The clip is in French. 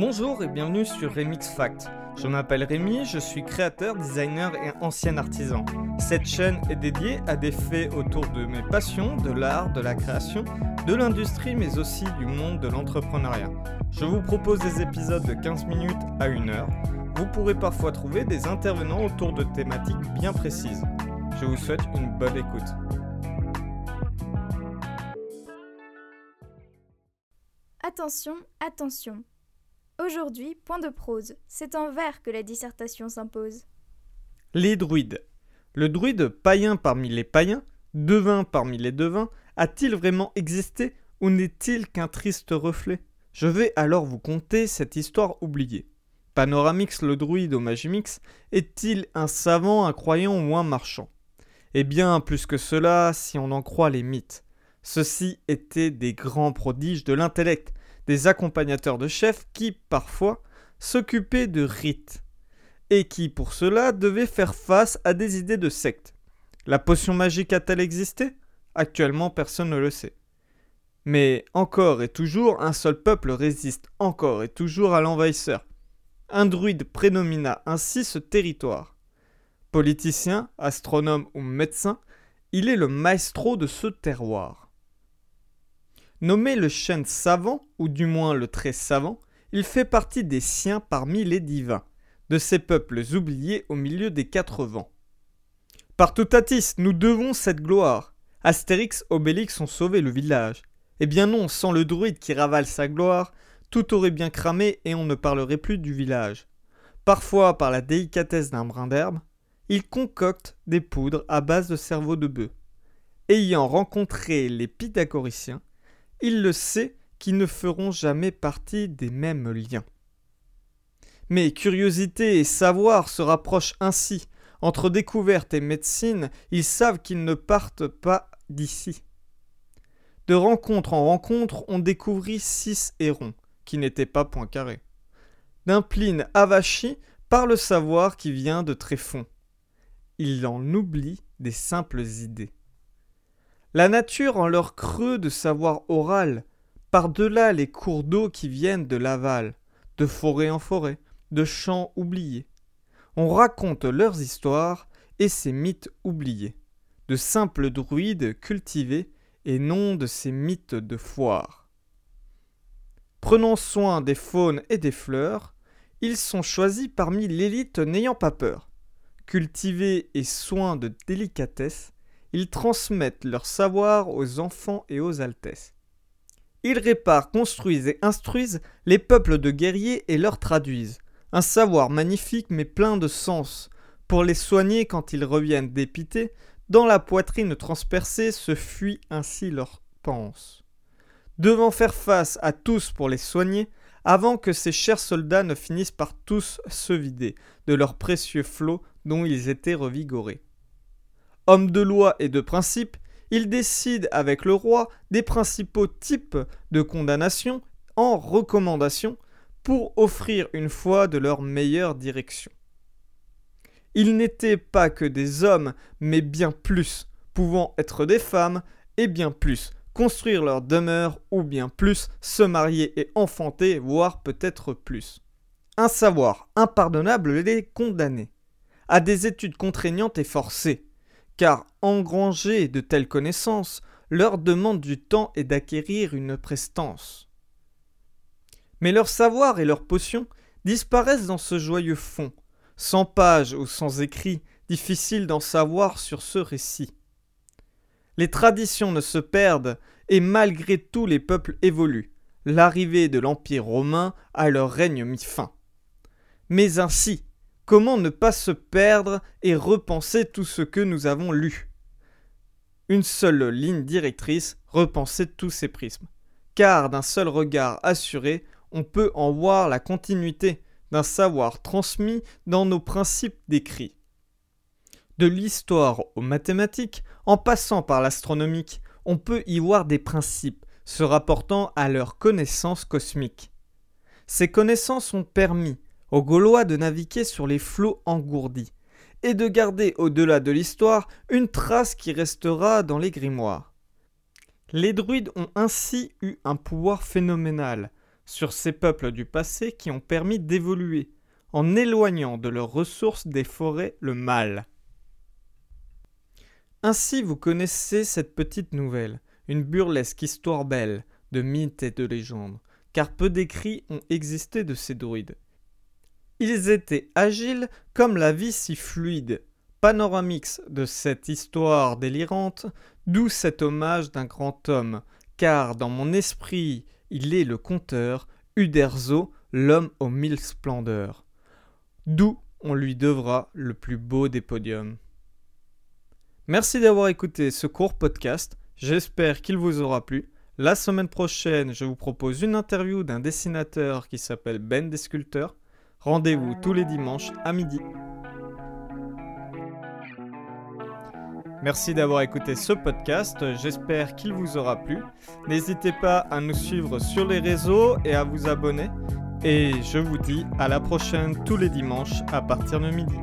Bonjour et bienvenue sur Remix Fact. Je m'appelle Rémi, je suis créateur, designer et ancien artisan. Cette chaîne est dédiée à des faits autour de mes passions, de l'art, de la création, de l'industrie mais aussi du monde de l'entrepreneuriat. Je vous propose des épisodes de 15 minutes à 1 heure. Vous pourrez parfois trouver des intervenants autour de thématiques bien précises. Je vous souhaite une bonne écoute. Attention, attention. Aujourd'hui, point de prose, c'est en vers que la dissertation s'impose. Les druides. Le druide païen parmi les païens, devin parmi les devins, a-t-il vraiment existé ou n'est-il qu'un triste reflet? Je vais alors vous conter cette histoire oubliée. Panoramix le druide au Magimix est-il un savant, un croyant ou un marchand? Eh bien, plus que cela, si on en croit les mythes. Ceux-ci étaient des grands prodiges de l'intellect, des accompagnateurs de chefs qui, parfois, s'occupaient de rites, et qui, pour cela, devaient faire face à des idées de secte. La potion magique a-t-elle existé? Actuellement, personne ne le sait. Mais encore et toujours, un seul peuple résiste encore et toujours à l'envahisseur. Un druide prénomina ainsi ce territoire. Politicien, astronome ou médecin, il est le maestro de ce terroir. Nommé le chêne savant, ou du moins le très savant, il fait partie des siens parmi les divins, de ces peuples oubliés au milieu des quatre vents. Par Toutatis, nous devons cette gloire. Astérix, Obélix ont sauvé le village. Eh bien non, sans le druide qui ravale sa gloire, tout aurait bien cramé et on ne parlerait plus du village. Parfois, par la délicatesse d'un brin d'herbe, il concocte des poudres à base de cerveau de bœuf. Ayant rencontré les pythagoriciens, il le sait qu'ils ne feront jamais partie des mêmes liens. Mais curiosité et savoir se rapprochent ainsi. Entre découverte et médecine, ils savent qu'ils ne partent pas d'ici. De rencontre en rencontre, on découvrit six hérons, qui n'étaient pas carrés. D'un pline avachi par le savoir qui vient de Tréfond. Il en oublie des simples idées. La nature en leur creux de savoir oral, par-delà les cours d'eau qui viennent de l'aval, de forêt en forêt, de champs oubliés. On raconte leurs histoires et ces mythes oubliés, de simples druides cultivés et non de ces mythes de foire. Prenant soin des faunes et des fleurs, ils sont choisis parmi l'élite n'ayant pas peur. Cultivés et soins de délicatesse, ils transmettent leur savoir aux enfants et aux altesses. Ils réparent, construisent et instruisent les peuples de guerriers et leur traduisent. Un savoir magnifique mais plein de sens. Pour les soigner quand ils reviennent dépités, dans la poitrine transpercée se fuit ainsi leur pense. Devant faire face à tous pour les soigner, avant que ces chers soldats ne finissent par tous se vider de leurs précieux flots dont ils étaient revigorés. Homme de loi et de principe, il décide avec le roi des principaux types de condamnation en recommandation pour offrir une fois de leur meilleure direction. Ils n'étaient pas que des hommes, mais bien plus, pouvant être des femmes, et bien plus, construire leur demeure, ou bien plus, se marier et enfanter, voire peut-être plus. Un savoir impardonnable les condamnait à des études contraignantes et forcées, car engranger de telles connaissances leur demande du temps et d'acquérir une prestance. Mais leur savoir et leurs potions disparaissent dans ce joyeux fond, sans pages ou sans écrit, difficile d'en savoir sur ce récit. Les traditions ne se perdent, et malgré tout les peuples évoluent. L'arrivée de l'Empire romain a leur règne mis fin. Mais ainsi, Comment ne pas se perdre et repenser tout ce que nous avons lu? Une seule ligne directrice, repenser tous ces prismes. Car d'un seul regard assuré, on peut en voir la continuité d'un savoir transmis dans nos principes décrits. De l'histoire aux mathématiques, en passant par l'astronomique, on peut y voir des principes se rapportant à leur connaissance cosmique. Ces connaissances ont permis, aux Gaulois de naviguer sur les flots engourdis, et de garder au-delà de l'histoire une trace qui restera dans les grimoires. Les druides ont ainsi eu un pouvoir phénoménal, sur ces peuples du passé qui ont permis d'évoluer, en éloignant de leurs ressources des forêts le mal. Ainsi vous connaissez cette petite nouvelle, une burlesque histoire belle, de mythes et de légendes, car peu d'écrits ont existé de ces druides. Ils étaient agiles comme la vie si fluide. Panoramix de cette histoire délirante, d'où cet hommage d'un grand homme, car dans mon esprit il est le conteur, Uderzo, l'homme aux mille splendeurs. D'où on lui devra le plus beau des podiums. Merci d'avoir écouté ce court podcast, j'espère qu'il vous aura plu. La semaine prochaine, je vous propose une interview d'un dessinateur qui s'appelle Ben des Sculpteurs. Rendez-vous tous les dimanches à midi. Merci d'avoir écouté ce podcast, j'espère qu'il vous aura plu. N'hésitez pas à nous suivre sur les réseaux et à vous abonner. Et je vous dis à la prochaine tous les dimanches à partir de midi.